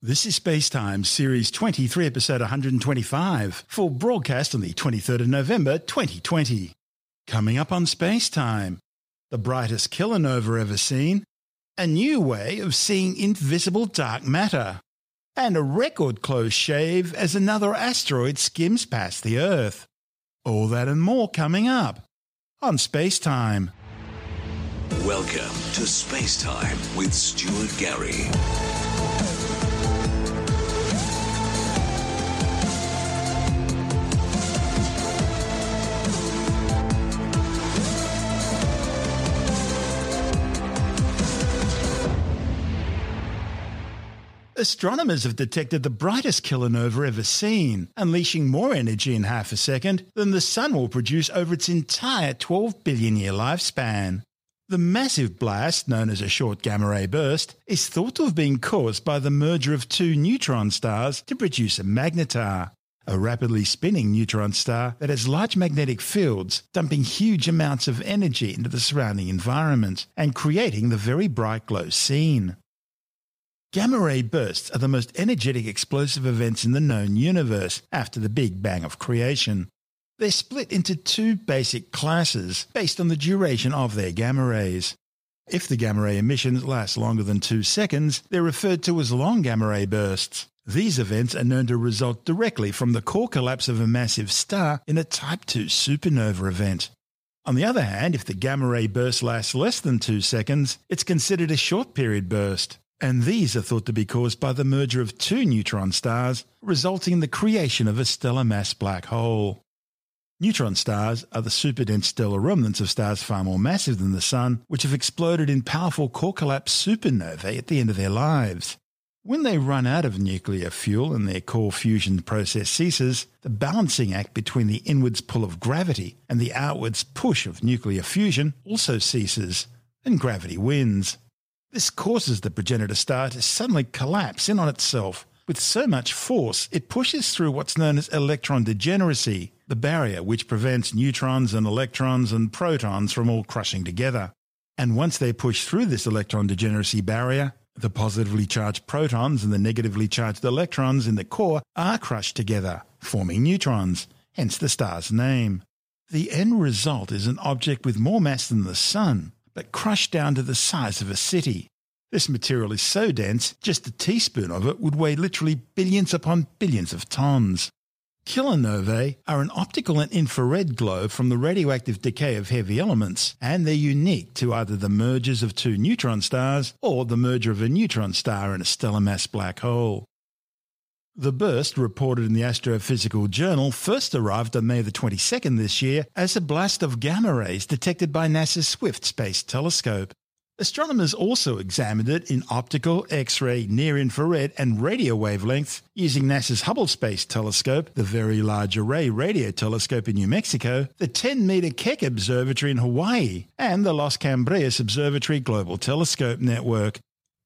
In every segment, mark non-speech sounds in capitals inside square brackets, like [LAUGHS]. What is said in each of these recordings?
This is Spacetime, Series 23, Episode 125, for broadcast on the 23rd of November 2020. Coming up on Spacetime, the brightest kilonova ever seen, a new way of seeing invisible dark matter, and a record close shave as another asteroid skims past the Earth. All that and more coming up on Spacetime. Welcome to Spacetime with Stuart Gary. Astronomers have detected the brightest kilonova ever seen, unleashing more energy in half a second than the Sun will produce over its entire 12 billion year lifespan. The massive blast, known as a short gamma ray burst, is thought to have been caused by the merger of two neutron stars to produce a magnetar, a rapidly spinning neutron star that has large magnetic fields, dumping huge amounts of energy into the surrounding environment and creating the very bright glow seen. Gamma ray bursts are the most energetic explosive events in the known universe after the Big Bang of creation. They're split into two basic classes based on the duration of their gamma rays. If the gamma ray emissions last longer than two seconds, they're referred to as long gamma ray bursts. These events are known to result directly from the core collapse of a massive star in a Type II supernova event. On the other hand, if the gamma ray burst lasts less than two seconds, it's considered a short period burst and these are thought to be caused by the merger of two neutron stars, resulting in the creation of a stellar mass black hole. Neutron stars are the superdense stellar remnants of stars far more massive than the Sun, which have exploded in powerful core collapse supernovae at the end of their lives. When they run out of nuclear fuel and their core fusion process ceases, the balancing act between the inwards pull of gravity and the outwards push of nuclear fusion also ceases, and gravity wins. This causes the progenitor star to suddenly collapse in on itself with so much force it pushes through what's known as electron degeneracy, the barrier which prevents neutrons and electrons and protons from all crushing together. And once they push through this electron degeneracy barrier, the positively charged protons and the negatively charged electrons in the core are crushed together, forming neutrons, hence the star's name. The end result is an object with more mass than the Sun, crushed down to the size of a city. This material is so dense, just a teaspoon of it would weigh literally billions upon billions of tons. Kilonovae are an optical and infrared glow from the radioactive decay of heavy elements, and they're unique to either the mergers of two neutron stars or the merger of a neutron star and a stellar mass black hole. The burst, reported in the Astrophysical Journal, first arrived on May the 22nd this year as a blast of gamma rays detected by NASA's Swift Space Telescope. Astronomers also examined it in optical, X-ray, near-infrared and radio wavelengths using NASA's Hubble Space Telescope, the Very Large Array Radio Telescope in New Mexico, the 10-meter Keck Observatory in Hawaii, and the Las Cumbres Observatory Global Telescope Network.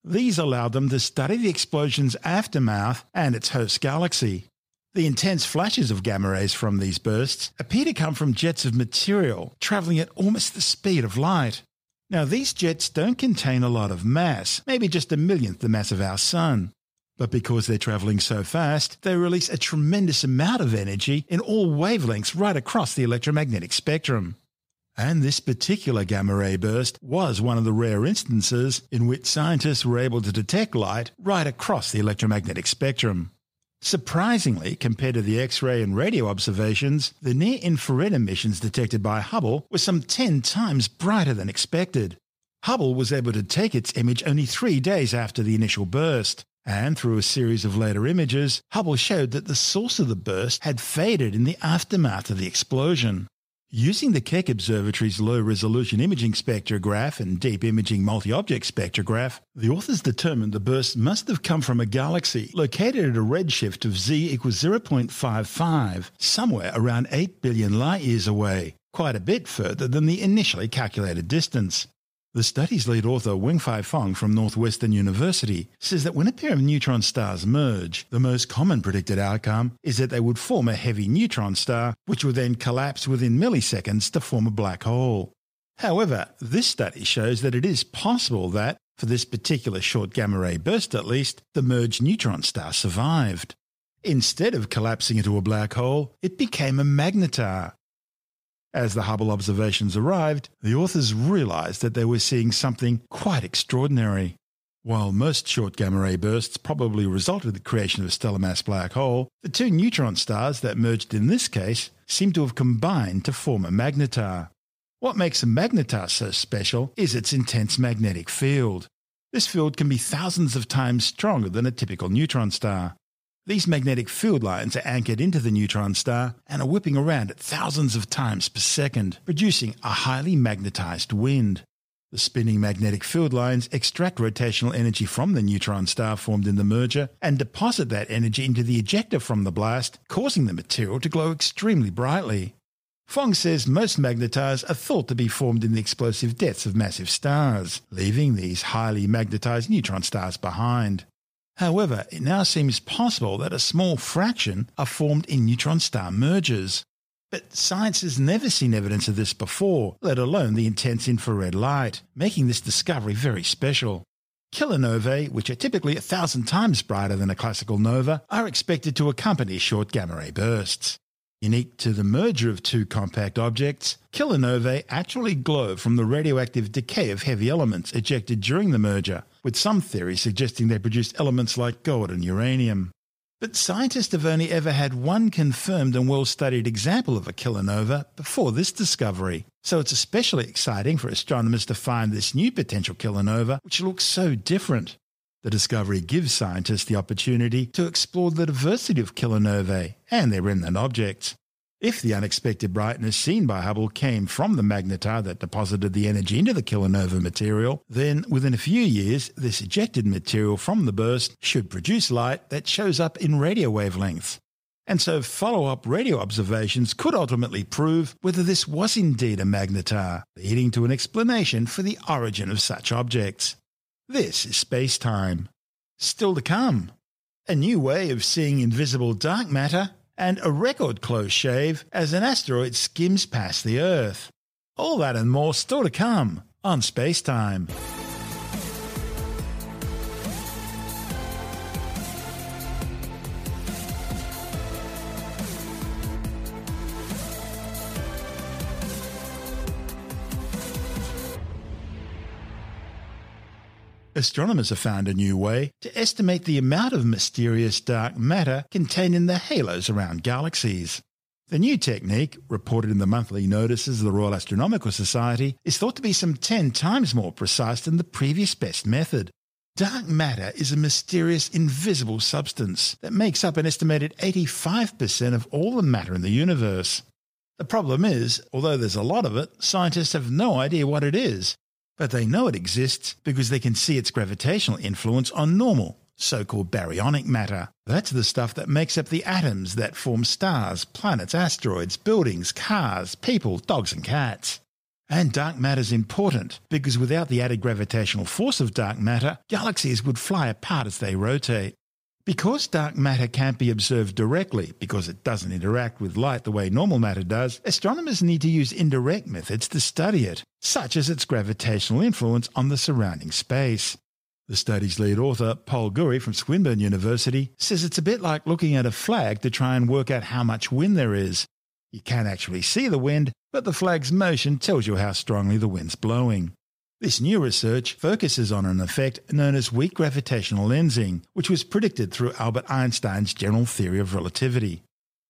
These allowed them to study the explosion's aftermath and its host galaxy. The intense flashes of gamma rays from these bursts appear to come from jets of material travelling at almost the speed of light. Now, these jets don't contain a lot of mass, maybe just a millionth the mass of our Sun. But because they're travelling so fast, they release a tremendous amount of energy in all wavelengths right across the electromagnetic spectrum. And this particular gamma ray burst was one of the rare instances in which scientists were able to detect light right across the electromagnetic spectrum. Surprisingly, compared to the X ray and radio observations, the near infrared emissions detected by Hubble were some 10 times brighter than expected. Hubble was able to take its image only three days after the initial burst, and through a series of later images, Hubble showed that the source of the burst had faded in the aftermath of the explosion. Using the Keck Observatory's low resolution imaging spectrograph and deep imaging multi object spectrograph, the authors determined the burst must have come from a galaxy located at a redshift of z equals 0.55, somewhere around 8 billion light years away, quite a bit further than the initially calculated distance. The study's lead author, Wen-fai Fong from Northwestern University, says that when a pair of neutron stars merge, the most common predicted outcome is that they would form a heavy neutron star, which would then collapse within milliseconds to form a black hole. However, this study shows that it is possible that, For this particular short gamma ray burst, at least, the merged neutron star survived. Instead of collapsing into a black hole, it became a magnetar. As the Hubble observations arrived, the authors realized that they were seeing something quite extraordinary. While most short gamma ray bursts probably result in the creation of a stellar mass black hole, the two neutron stars that merged in this case seem to have combined to form a magnetar. What makes a magnetar so special is its intense magnetic field. This field can be thousands of times stronger than a typical neutron star. These magnetic field lines are anchored into the neutron star and are whipping around at thousands of times per second, producing a highly magnetized wind. The spinning magnetic field lines extract rotational energy from the neutron star formed in the merger and deposit that energy into the ejecta from the blast, causing the material to glow extremely brightly. Fong says most magnetars are thought to be formed in the explosive deaths of massive stars, leaving these highly magnetized neutron stars behind. However, it now seems possible that a small fraction are formed in neutron star mergers. But science has never seen evidence of this before, let alone the intense infrared light, making this discovery very special. Kilonovae, which are typically a thousand times brighter than a classical nova, are expected to accompany short gamma ray bursts. Unique to the merger of two compact objects, kilonovae actually glow from the radioactive decay of heavy elements ejected during the merger, with some theories suggesting they produce elements like gold and uranium. But scientists have only ever had one confirmed and well studied example of a kilonova before this discovery, so it's especially exciting for astronomers to find this new potential kilonova, which looks so different. The discovery gives scientists the opportunity to explore the diversity of kilonovae and their remnant objects. If the unexpected brightness seen by Hubble came from the magnetar that deposited the energy into the kilonova material, then within a few years, this ejected material from the burst should produce light that shows up in radio wavelengths. And so follow up radio observations could ultimately prove whether this was indeed a magnetar, leading to an explanation for the origin of such objects. This is space time. Still to come. A new way of seeing invisible dark matter, and a record close shave as an asteroid skims past the Earth. All that and more still to come on Space Time. Astronomers have found a new way to estimate the amount of mysterious dark matter contained in the halos around galaxies. The new technique, reported in the monthly notices of the Royal Astronomical Society, is thought to be some 10 times more precise than the previous best method. Dark matter is a mysterious, invisible substance that makes up an estimated 85% of all the matter in the universe. The problem is, although there's a lot of it, scientists have no idea what it is, but they know it exists because they can see its gravitational influence on normal, so called baryonic matter. That's the stuff that makes up the atoms that form stars, planets, asteroids, buildings, cars, people, dogs, and cats. And dark matter is important because without the added gravitational force of dark matter, galaxies would fly apart as they rotate. Because dark matter can't be observed directly because it doesn't interact with light the way normal matter does, astronomers need to use indirect methods to study it, such as its gravitational influence on the surrounding space. The study's lead author, Pol Gurri from Swinburne University, says it's a bit like looking at a flag to try and work out how much wind there is. You can't actually see the wind, but the flag's motion tells you how strongly the wind's blowing. This new research focuses on an effect known as weak gravitational lensing, which was predicted through Albert Einstein's general theory of relativity.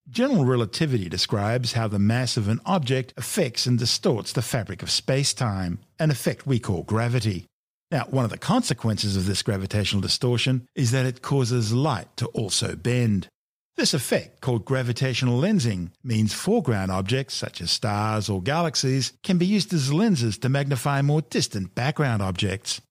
General relativity describes how the mass of an object affects and distorts the fabric of space-time, an effect we call gravity. Now, one of the consequences of this gravitational distortion is that it causes light to also bend. This effect, called gravitational lensing, means foreground objects such as stars or galaxies can be used as lenses to magnify more distant background objects.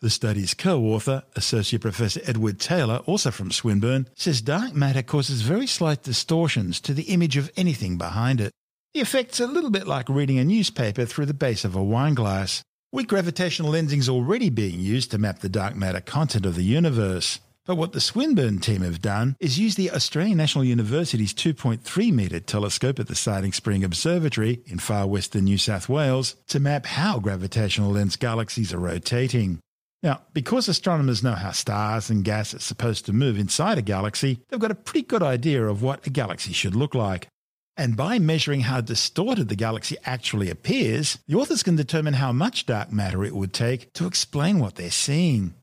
The study's co-author, Associate Professor Edward Taylor, also from Swinburne, says dark matter causes very slight distortions to the image of anything behind it. The effect's a little bit like reading a newspaper through the base of a wine glass. Weak gravitational lensing is already being used to map the dark matter content of the universe. But what the Swinburne team have done is use the Australian National University's 2.3 metre telescope at the Siding Spring Observatory in far western New South Wales to map how gravitational lens galaxies are rotating. Now, because astronomers know how stars and gas are supposed to move inside a galaxy, they've got a pretty good idea of what a galaxy should look like. And by measuring how distorted the galaxy actually appears, the authors can determine how much dark matter it would take to explain what they're seeing.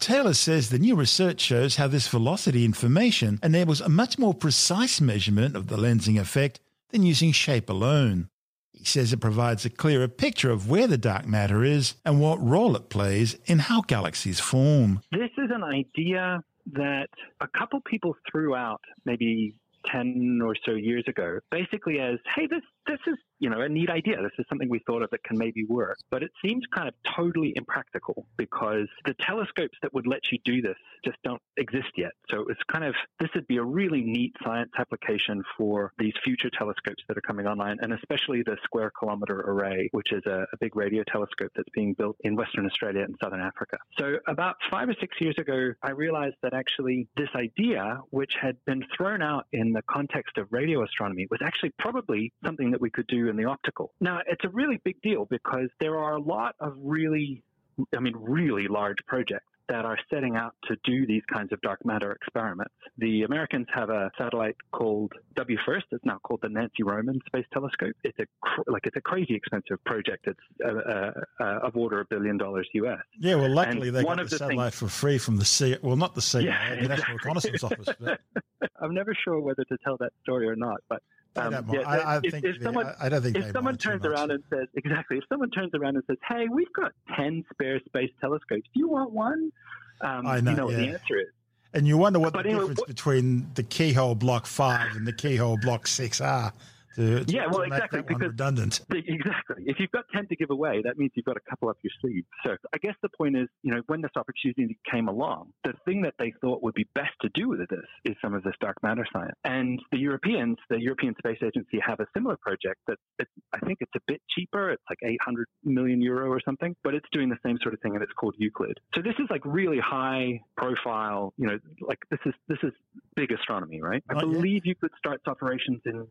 Taylor says the new research shows how this velocity information enables a much more precise measurement of the lensing effect than using shape alone. He says it provides a clearer picture of where the dark matter is and what role it plays in how galaxies form. This is an idea that a couple people threw out maybe 10 or so years ago, basically as, hey, this, this is you know, a neat idea. This is something we thought of that can maybe work. But it seems kind of totally impractical because the telescopes that would let you do this just don't exist yet. So it's kind of, this would be a really neat science application for these future telescopes that are coming online, and especially the Square Kilometre Array, which is a, a big radio telescope that's being built in Western Australia and Southern Africa. So about five or six years ago, I realized that actually this idea, which had been thrown out in the context of radio astronomy, was actually probably something that we could do in the optical. Now, it's a really big deal because there are a lot of really, I mean, really large projects that are setting out to do these kinds of dark matter experiments. The Americans have a satellite called WFIRST. It's now called the Nancy Roman Space Telescope. It's a cr- like it's a crazy expensive project. It's uh, uh, uh, of order a billion dollars US. Yeah, well, luckily and they got the, the satellite things, for free from the C. Well, not the CIA, yeah, the National Reconnaissance Office. But. [LAUGHS] I'm never sure whether to tell that story or not, but um, yeah, I, I, if, think if someone, I don't think if someone turns around and says exactly, if someone turns around and says, "Hey, we've got ten spare space telescopes. Do you want one?" Um, I know, you know yeah. what the answer is. And you wonder what but the anyway, difference what, between the keyhole block five and the keyhole block six are to, yeah, well, to exactly because redundant. Exactly. If you've got ten to give away, that means you've got a couple up your sleeve. So I guess the point is, you know, when this opportunity came along, the thing that they thought would be best to do with this is some of this dark matter science. And the Europeans, the European Space Agency, have a similar project that I think it's a bit cheaper. It's like 800 million euro or something, but it's doing the same sort of thing, and it's called Euclid. So this is like really high profile. You know, like this is this is big astronomy, right? Oh, I believe yeah. Euclid starts operations in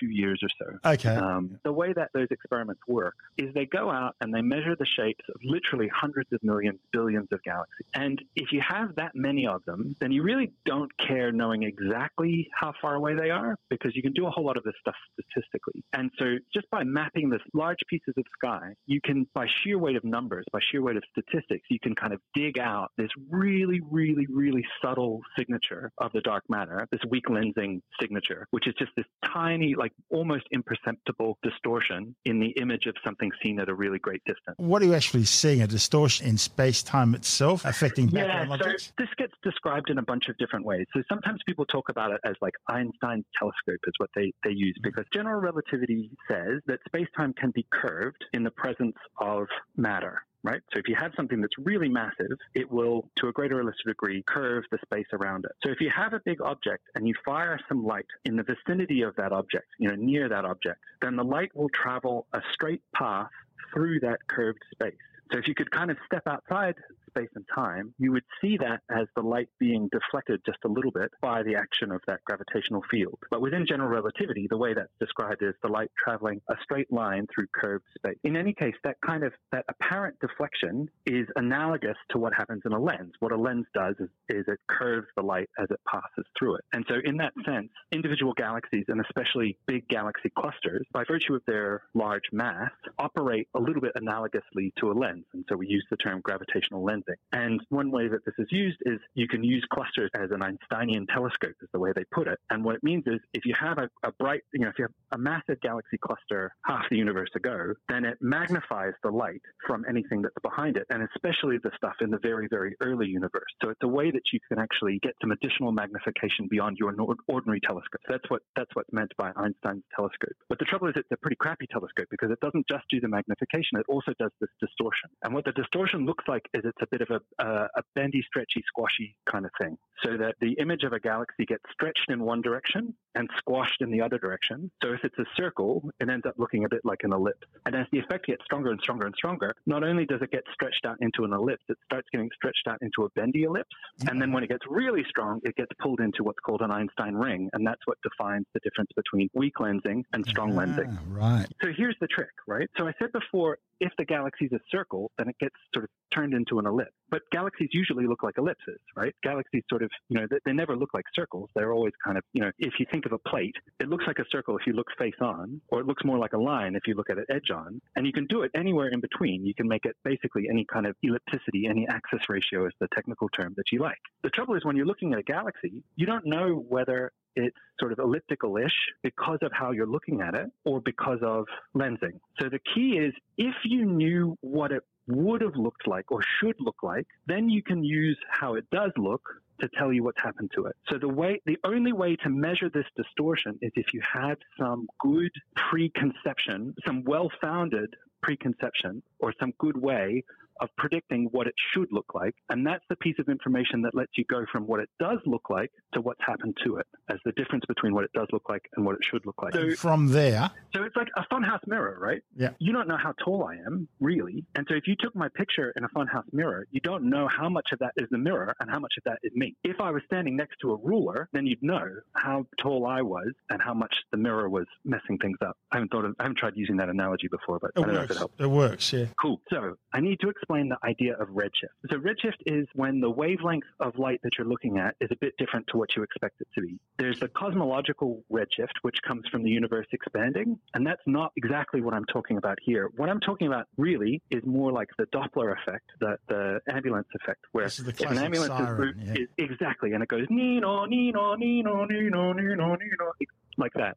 two years or so. Okay. Um, the way that those experiments work is they go out and they measure the shapes of literally hundreds of millions, billions of galaxies. And if you have that many of them, then you really don't care knowing exactly how far away they are because you can do a whole lot of this stuff statistically. And so just by mapping this large pieces of sky, you can, by sheer weight of numbers, by sheer weight of statistics, you can kind of dig out this really, really, really subtle signature of the dark matter, this weak lensing signature, which is just this tiny, like almost imperceptible distortion in the image of something seen at a really great distance. What are you actually seeing? A distortion in space time itself affecting background yeah, objects? So this gets described in a bunch of different ways. So sometimes people talk about it as like Einstein's telescope is what they, they use mm-hmm. because general relativity says that space time can be curved in the presence of matter right? So if you have something that's really massive, it will, to a greater or lesser degree, curve the space around it. So if you have a big object and you fire some light in the vicinity of that object, you know, near that object, then the light will travel a straight path through that curved space. So if you could kind of step outside space and time, you would see that as the light being deflected just a little bit by the action of that gravitational field. But within general relativity, the way that's described is the light traveling a straight line through curved space. In any case, that kind of that apparent deflection is analogous to what happens in a lens. What a lens does is, is it curves the light as it passes through it. And so in that sense, individual galaxies and especially big galaxy clusters, by virtue of their large mass, operate a little bit analogously to a lens. And so we use the term gravitational lens and one way that this is used is you can use clusters as an Einsteinian telescope, is the way they put it. And what it means is if you have a, a bright, you know, if you have a massive galaxy cluster half the universe ago, then it magnifies the light from anything that's behind it, and especially the stuff in the very, very early universe. So it's a way that you can actually get some additional magnification beyond your ordinary telescope. That's what that's what's meant by Einstein's telescope. But the trouble is, it's a pretty crappy telescope because it doesn't just do the magnification; it also does this distortion. And what the distortion looks like is it's a bit of a, a, a bendy, stretchy, squashy kind of thing. So that the image of a galaxy gets stretched in one direction and squashed in the other direction. So if it's a circle, it ends up looking a bit like an ellipse. And as the effect gets stronger and stronger and stronger, not only does it get stretched out into an ellipse, it starts getting stretched out into a bendy ellipse. And then when it gets really strong, it gets pulled into what's called an Einstein ring. And that's what defines the difference between weak lensing and strong lensing. Ah, right. So here's the trick, right? So I said before, if the galaxy is a circle, then it gets sort of turned into an ellipse. But galaxies usually look like ellipses, right? Galaxies sort of, you know, they, they never look like circles. They're always kind of, you know, if you think of a plate, it looks like a circle if you look face on, or it looks more like a line if you look at it edge on. And you can do it anywhere in between. You can make it basically any kind of ellipticity, any axis ratio is the technical term that you like. The trouble is when you're looking at a galaxy, you don't know whether it's sort of elliptical-ish because of how you're looking at it or because of lensing. So the key is if you knew what it would have looked like or should look like, then you can use how it does look to tell you what's happened to it. So the way, the only way to measure this distortion is if you had some good preconception, some well-founded preconception or some good way of predicting what it should look like. And that's the piece of information that lets you go from what it does look like to what's happened to it as the difference between what it does look like and what it should look like. So, From there, so it's like a funhouse mirror, right? Yeah. You don't know how tall I am, really. And so if you took my picture in a funhouse mirror, you don't know how much of that is the mirror and how much of that is me. If I was standing next to a ruler, then you'd know how tall I was and how much the mirror was messing things up. I haven't thought of, I haven't tried using that analogy before, but I it don't know if works. it helps. It works, yeah. Cool. So I need to explain the idea of redshift. So redshift is when the wavelength of light that you're looking at is a bit different to what you expect it to be. There's the cosmological redshift, which comes from the universe expanding, and that's not exactly what I'm talking about here. What I'm talking about really is more like the Doppler effect, the, the ambulance effect, where This is the if an ambulance siren, moved- yeah. is exactly, and it goes nino, nino, nino, nino, nino, nino, like that.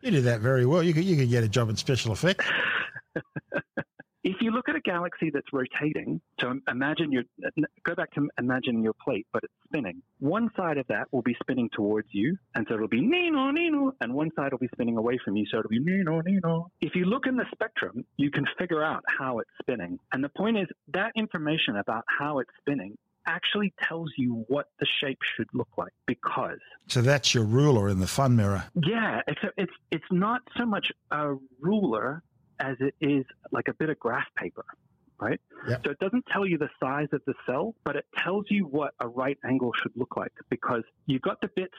You did that very well. You could, you could get a job in special effects. [LAUGHS] If you look at a galaxy that's rotating, so imagine your go back to imagining your plate, but it's spinning. One side of that will be spinning towards you, and so it'll be nino nino, and one side will be spinning away from you, so it'll be nino nino. If you look in the spectrum, you can figure out how it's spinning. And the point is that information about how it's spinning actually tells you what the shape should look like because So that's your ruler in the fun mirror. yeah, except it's it's not so much a ruler as it is like a bit of graph paper, right? Yep. So it doesn't tell you the size of the cell, but it tells you what a right angle should look like because you've got the bits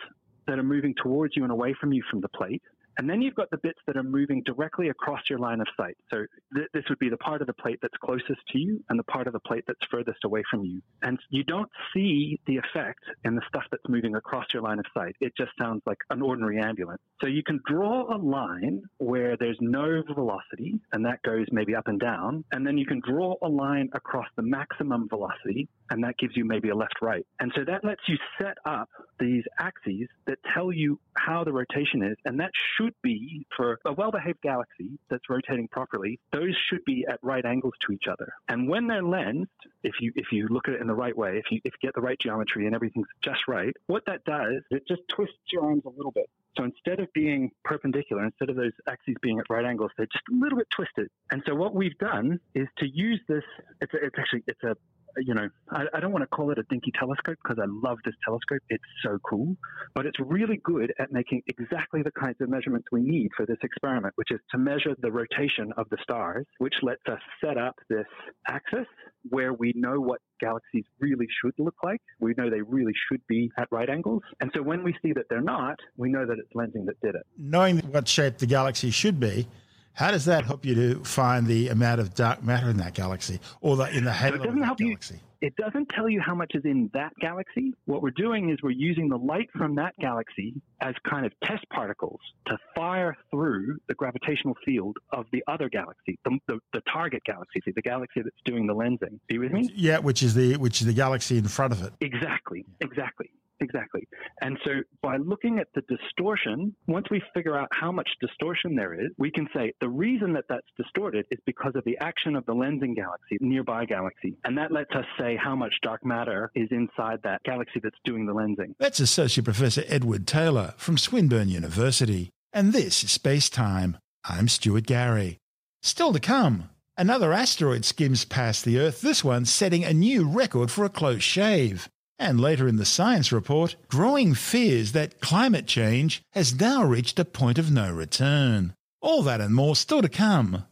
that are moving towards you and away from you from the plate. And then you've got the bits that are moving directly across your line of sight. So th- this would be the part of the plate that's closest to you and the part of the plate that's furthest away from you. And you don't see the effect in the stuff that's moving across your line of sight. It just sounds like an ordinary ambulance. So you can draw a line where there's no velocity, and that goes maybe up and down. And then you can draw a line across the maximum velocity, and that gives you maybe a left right. And so that lets you set up these axes that tell you how the rotation is, and that should be for a well-behaved galaxy that's rotating properly. Those should be at right angles to each other. And when they're lensed, if you if you look at it in the right way, if you if you get the right geometry and everything's just right, what that does, it just twists your arms a little bit. So instead of being perpendicular, instead of those axes being at right angles, they're just a little bit twisted. And so what we've done is to use this. It's, a, it's actually it's a you know I, I don't want to call it a dinky telescope because I love this telescope. It's so cool, but it's really good at making exactly the kinds of measurements we need for this experiment, which is to measure the rotation of the stars, which lets us set up this axis where we know what galaxies really should look like. We know they really should be at right angles. And so when we see that they're not, we know that it's lensing that did it. Knowing what shape the galaxy should be, how does that help you to find the amount of dark matter in that galaxy or the, in the halo of doesn't that help you- galaxy? It doesn't tell you how much is in that galaxy. What we're doing is we're using the light from that galaxy as kind of test particles to fire through the gravitational field of the other galaxy, the, the, the target galaxy, the galaxy that's doing the lensing. Are you with me? Yeah, which is the which is the galaxy in front of it. Exactly, exactly, exactly. And so by looking at the distortion, once we figure out how much distortion there is, we can say the reason that that's distorted is because of the action of the lensing galaxy, nearby galaxy. And that lets us say how much dark matter is inside that galaxy that's doing the lensing. That's Associate Professor Edward Taylor from Swinburne University. And this is Space Time. I'm Stuart Gary. Still to come, another asteroid skims past the Earth, this one setting a new record for a close shave. And later in the science report, growing fears that climate change has now reached a point of no return. All that and more still to come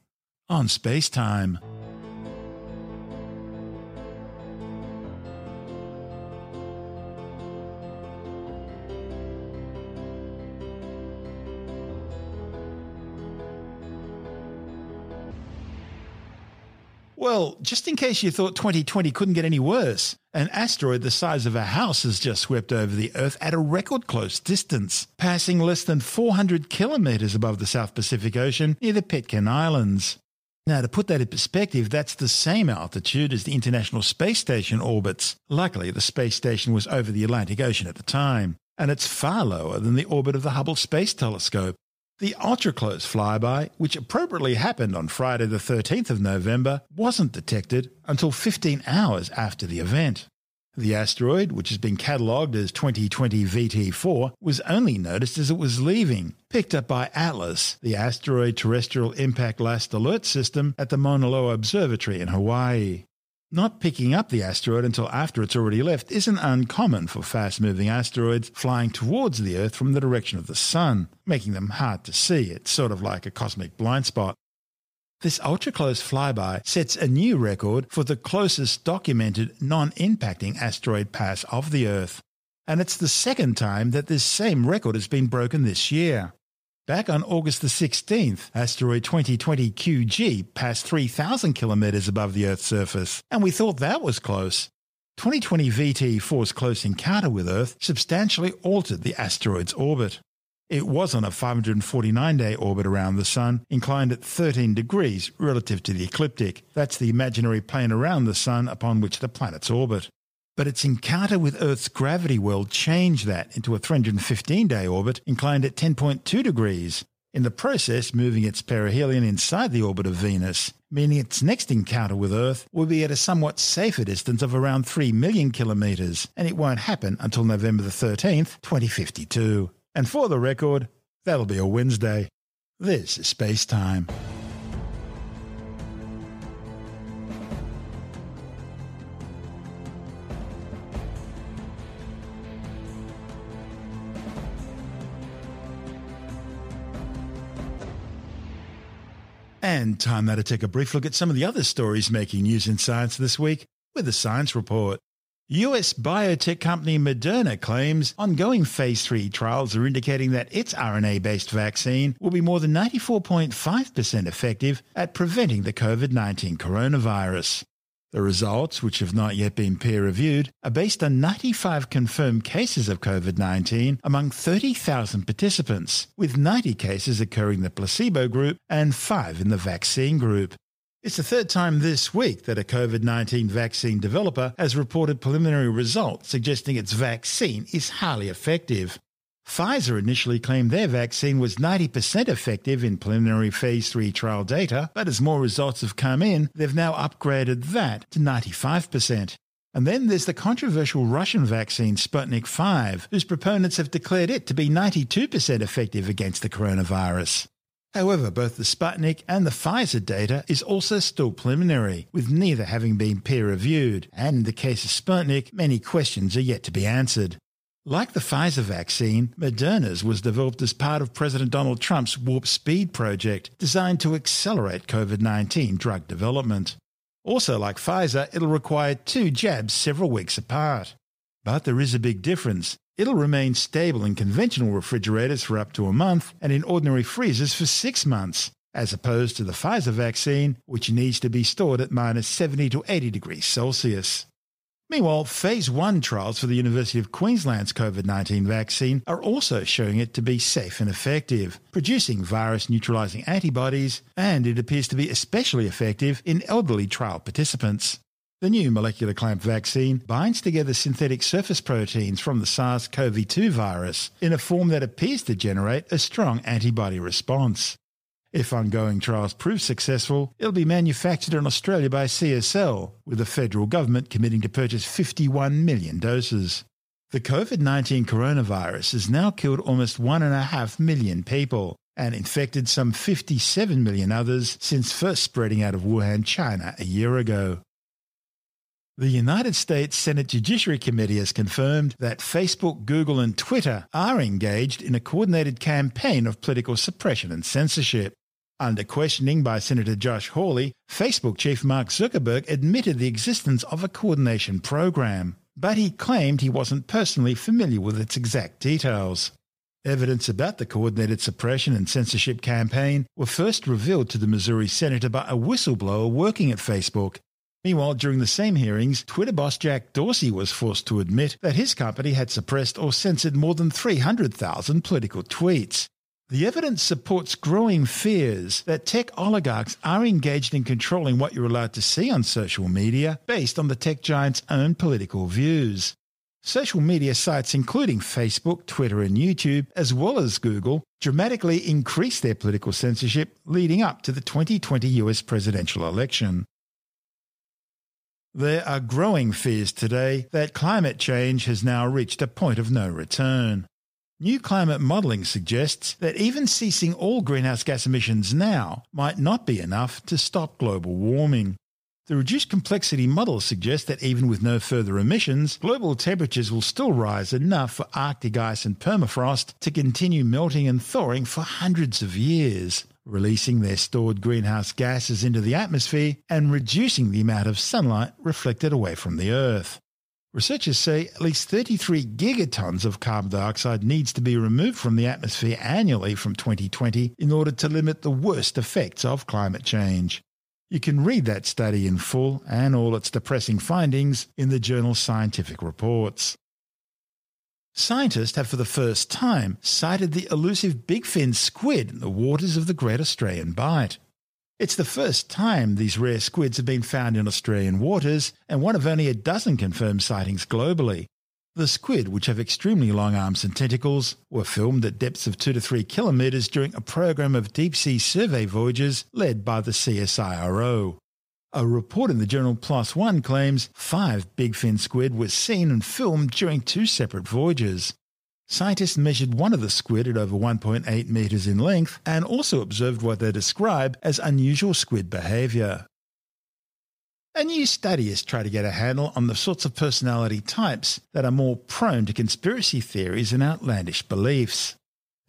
on Space Time. Well, just in case you thought 2020 couldn't get any worse, an asteroid the size of a house has just swept over the Earth at a record close distance, passing less than 400 kilometres above the South Pacific Ocean near the Pitcairn Islands. Now, to put that in perspective, that's the same altitude as the International Space Station orbits. Luckily, the space station was over the Atlantic Ocean at the time, and it's far lower than the orbit of the Hubble Space Telescope. The ultra close flyby, which appropriately happened on Friday, the 13th of November, wasn't detected until 15 hours after the event. The asteroid, which has been catalogued as 2020 VT4, was only noticed as it was leaving, picked up by ATLAS, the Asteroid Terrestrial Impact Last Alert System at the Mauna Loa Observatory in Hawaii. Not picking up the asteroid until after it's already left isn't uncommon for fast moving asteroids flying towards the Earth from the direction of the Sun, making them hard to see. It's sort of like a cosmic blind spot. This ultra close flyby sets a new record for the closest documented non impacting asteroid pass of the Earth. And it's the second time that this same record has been broken this year. Back on August the 16th, asteroid 2020 QG passed 3,000 kilometers above the Earth's surface, and we thought that was close. 2020 VT4's close encounter with Earth substantially altered the asteroid's orbit. It was on a 549 day orbit around the Sun, inclined at 13 degrees relative to the ecliptic. That's the imaginary plane around the Sun upon which the planets orbit but its encounter with Earth's gravity well changed that into a 315 day orbit inclined at 10.2 degrees, in the process moving its perihelion inside the orbit of Venus, meaning its next encounter with Earth will be at a somewhat safer distance of around 3 million kilometres, and it won't happen until November the 13th, 2052. And for the record, that'll be a Wednesday. This is Space Time. And time now to take a brief look at some of the other stories making news in science this week with the Science Report. US biotech company Moderna claims ongoing phase 3 trials are indicating that its RNA based vaccine will be more than 94.5% effective at preventing the COVID 19 coronavirus. The results, which have not yet been peer reviewed, are based on 95 confirmed cases of COVID 19 among 30,000 participants, with 90 cases occurring in the placebo group and 5 in the vaccine group. It's the third time this week that a COVID 19 vaccine developer has reported preliminary results suggesting its vaccine is highly effective. Pfizer initially claimed their vaccine was 90% effective in preliminary phase 3 trial data, but as more results have come in, they've now upgraded that to 95%. And then there's the controversial Russian vaccine Sputnik V, whose proponents have declared it to be 92% effective against the coronavirus. However, both the Sputnik and the Pfizer data is also still preliminary, with neither having been peer reviewed, and in the case of Sputnik, many questions are yet to be answered. Like the Pfizer vaccine, Moderna's was developed as part of President Donald Trump's Warp Speed project, designed to accelerate COVID 19 drug development. Also, like Pfizer, it'll require two jabs several weeks apart. But there is a big difference. It'll remain stable in conventional refrigerators for up to a month and in ordinary freezers for six months, as opposed to the Pfizer vaccine, which needs to be stored at minus 70 to 80 degrees Celsius. Meanwhile, phase 1 trials for the University of Queensland's COVID 19 vaccine are also showing it to be safe and effective, producing virus neutralizing antibodies, and it appears to be especially effective in elderly trial participants. The new molecular clamp vaccine binds together synthetic surface proteins from the SARS CoV 2 virus in a form that appears to generate a strong antibody response. If ongoing trials prove successful, it'll be manufactured in Australia by CSL, with the federal government committing to purchase 51 million doses. The COVID 19 coronavirus has now killed almost 1.5 million people and infected some 57 million others since first spreading out of Wuhan, China, a year ago. The United States Senate Judiciary Committee has confirmed that Facebook, Google, and Twitter are engaged in a coordinated campaign of political suppression and censorship. Under questioning by Senator Josh Hawley, Facebook chief Mark Zuckerberg admitted the existence of a coordination program, but he claimed he wasn't personally familiar with its exact details. Evidence about the coordinated suppression and censorship campaign were first revealed to the Missouri senator by a whistleblower working at Facebook. Meanwhile, during the same hearings, Twitter boss Jack Dorsey was forced to admit that his company had suppressed or censored more than 300,000 political tweets. The evidence supports growing fears that tech oligarchs are engaged in controlling what you're allowed to see on social media based on the tech giant's own political views. Social media sites including Facebook, Twitter, and YouTube, as well as Google, dramatically increased their political censorship leading up to the 2020 US presidential election. There are growing fears today that climate change has now reached a point of no return. New climate modelling suggests that even ceasing all greenhouse gas emissions now might not be enough to stop global warming. The reduced complexity model suggests that even with no further emissions, global temperatures will still rise enough for Arctic ice and permafrost to continue melting and thawing for hundreds of years, releasing their stored greenhouse gases into the atmosphere and reducing the amount of sunlight reflected away from the Earth. Researchers say at least 33 gigatons of carbon dioxide needs to be removed from the atmosphere annually from 2020 in order to limit the worst effects of climate change. You can read that study in full and all its depressing findings in the journal Scientific Reports. Scientists have for the first time sighted the elusive bigfin squid in the waters of the Great Australian Bight. It's the first time these rare squids have been found in Australian waters and one of only a dozen confirmed sightings globally, the squid, which have extremely long arms and tentacles, were filmed at depths of 2 to 3 kilometres during a program of deep sea survey voyages led by the CSIRO. A report in the journal PLOS One claims five big fin squid were seen and filmed during two separate voyages. Scientists measured one of the squid at over 1.8 metres in length and also observed what they describe as unusual squid behaviour. A new study has tried to get a handle on the sorts of personality types that are more prone to conspiracy theories and outlandish beliefs.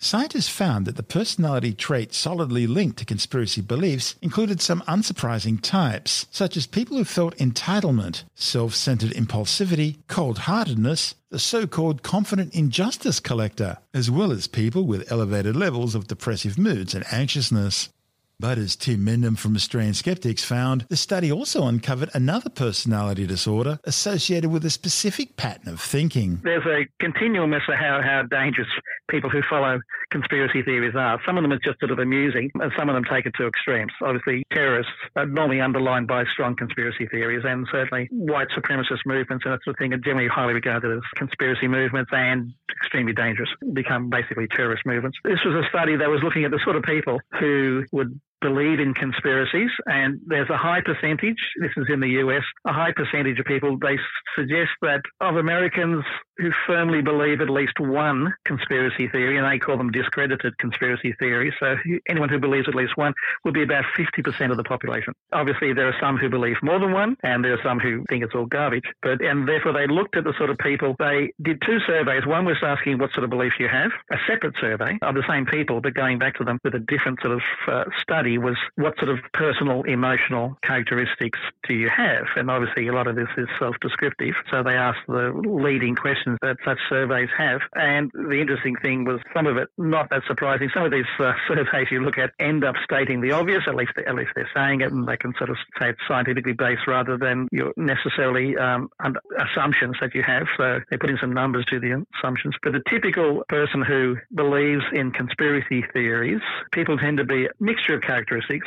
Scientists found that the personality traits solidly linked to conspiracy beliefs included some unsurprising types, such as people who felt entitlement, self centered impulsivity, cold heartedness, the so called confident injustice collector, as well as people with elevated levels of depressive moods and anxiousness. But as Tim Mendham from Australian Skeptics found, the study also uncovered another personality disorder associated with a specific pattern of thinking. There's a continuum as to how, how dangerous people who follow conspiracy theories are. Some of them are just sort of amusing, and some of them take it to extremes. Obviously, terrorists are normally underlined by strong conspiracy theories, and certainly white supremacist movements and that sort of thing are generally highly regarded as conspiracy movements and extremely dangerous, become basically terrorist movements. This was a study that was looking at the sort of people who would believe in conspiracies, and there's a high percentage, this is in the US, a high percentage of people, they suggest that of Americans who firmly believe at least one conspiracy theory, and they call them discredited conspiracy theories. So anyone who believes at least one would be about 50% of the population. Obviously, there are some who believe more than one, and there are some who think it's all garbage. But and therefore, they looked at the sort of people. They did two surveys. One was asking what sort of beliefs you have. A separate survey of the same people, but going back to them with a different sort of uh, study was what sort of personal, emotional characteristics do you have? And obviously, a lot of this is self-descriptive. So they asked the leading questions questions that such surveys have. And the interesting thing was some of it not that surprising. Some of these uh, [LAUGHS] surveys you look at end up stating the obvious. At least, at least they're saying it, and they can sort of say it's scientifically based rather than your necessarily um, assumptions that you have. So they're putting some numbers to the assumptions. But the typical person who believes in conspiracy theories, people tend to be a mixture of characteristics.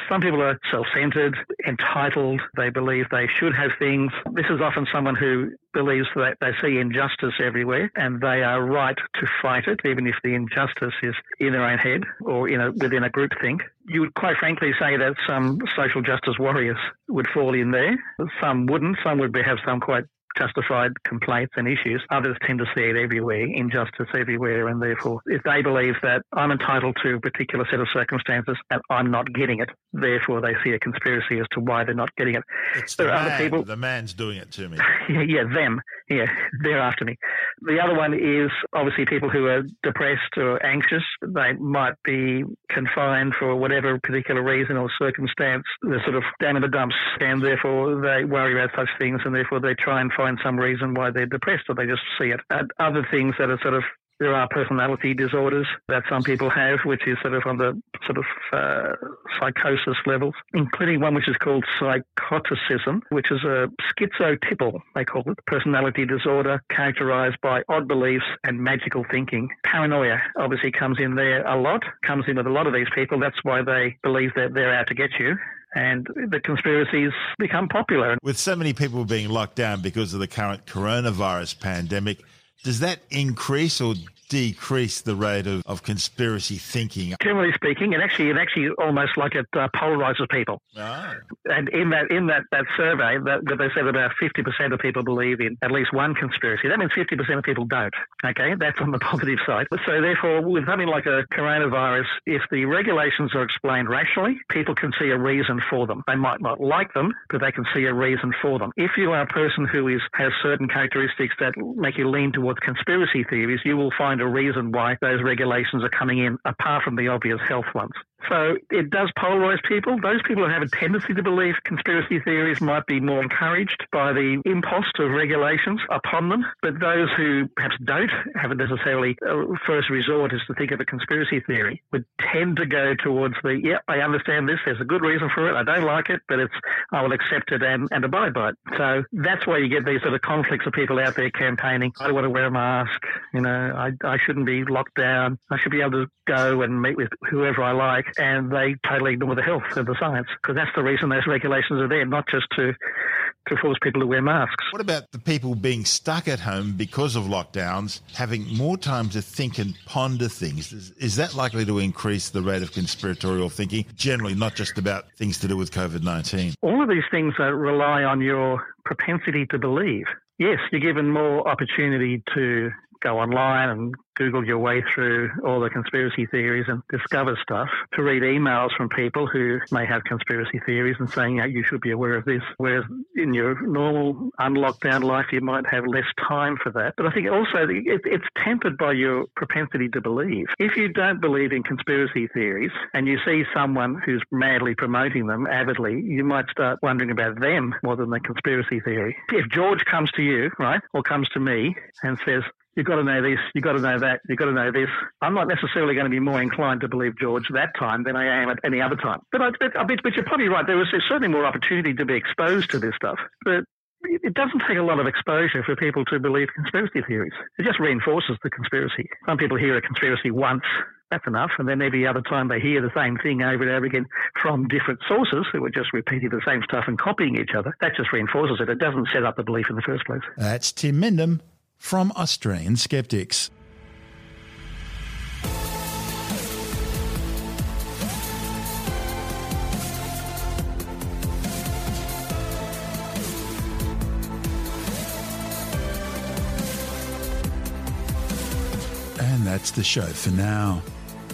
Some people are self-centered, entitled. They believe they should have things. This is often someone who believes that they see injustice everywhere and they are right to fight it, even if the injustice is in their own head or in a, within a group think. You would quite frankly say that some social justice warriors would fall in there. Some wouldn't. Some would have some quite justified complaints and issues. Others tend to see it everywhere, injustice everywhere, and therefore, if they believe that I'm entitled to a particular set of circumstances and I'm not getting it, therefore they see a conspiracy as to why they're not getting it. It's there the are man. other people. The man's doing it to me. [LAUGHS] yeah, yeah, them. Yeah, they're after me. The other one is obviously people who are depressed or anxious. They might be confined for whatever particular reason or circumstance. They're sort of down in the dumps, and therefore they worry about such things, and therefore they try and find some reason why they're depressed, or they just see it. And other things that are sort of there are personality disorders that some people have, which is sort of on the sort of uh, psychosis levels, including one which is called psychoticism, which is a schizotypal, they call it, personality disorder characterized by odd beliefs and magical thinking. Paranoia obviously comes in there a lot, comes in with a lot of these people. That's why they believe that they're out to get you and the conspiracies become popular. With so many people being locked down because of the current coronavirus pandemic, does that increase or decrease the rate of, of conspiracy thinking? Generally speaking, it actually it actually almost like it uh, polarizes people. Oh. And in that in that, that survey, that, that they said about fifty percent of people believe in at least one conspiracy. That means fifty percent of people don't. Okay, that's on the [LAUGHS] positive side. So therefore, with something like a coronavirus, if the regulations are explained rationally, people can see a reason for them. They might not like them, but they can see a reason for them. If you are a person who is has certain characteristics that make you lean towards conspiracy theories, you will find a reason why those regulations are coming in, apart from the obvious health ones. So it does polarize people. Those people who have a tendency to believe conspiracy theories might be more encouraged by the impost of regulations upon them. But those who perhaps don't have a necessarily uh, first resort is to think of a conspiracy theory would tend to go towards the, yeah, I understand this. There's a good reason for it. I don't like it, but it's, I will accept it and, and abide by it. So that's why you get these sort of conflicts of people out there campaigning. I don't want to wear a mask. You know, I, I shouldn't be locked down. I should be able to go and meet with whoever I like and they totally ignore the health and the science because that's the reason those regulations are there, not just to to force people to wear masks. What about the people being stuck at home because of lockdowns, having more time to think and ponder things? Is, is that likely to increase the rate of conspiratorial thinking, generally, not just about things to do with COVID 19? All of these things uh, rely on your propensity to believe. Yes, you're given more opportunity to go online and Google your way through all the conspiracy theories and discover stuff, to read emails from people who may have conspiracy theories and saying, yeah, you should be aware of this. Whereas in your normal unlocked down life, you might have less time for that. But I think also it, it's tempered by your propensity to believe. If you don't believe in conspiracy theories and you see someone who's madly promoting them avidly, you might start wondering about them more than the conspiracy theory. If George comes to you, right, or comes to me and says, You've got to know this, you've got to know that, you've got to know this. I'm not necessarily going to be more inclined to believe George that time than I am at any other time. But, I, but, but you're probably right. There was certainly more opportunity to be exposed to this stuff. But it doesn't take a lot of exposure for people to believe conspiracy theories. It just reinforces the conspiracy. Some people hear a conspiracy once, that's enough. And then every other time they hear the same thing over and over again from different sources who are just repeating the same stuff and copying each other, that just reinforces it. It doesn't set up the belief in the first place. That's Tim Mendham from Australian skeptics. And that's the show for now.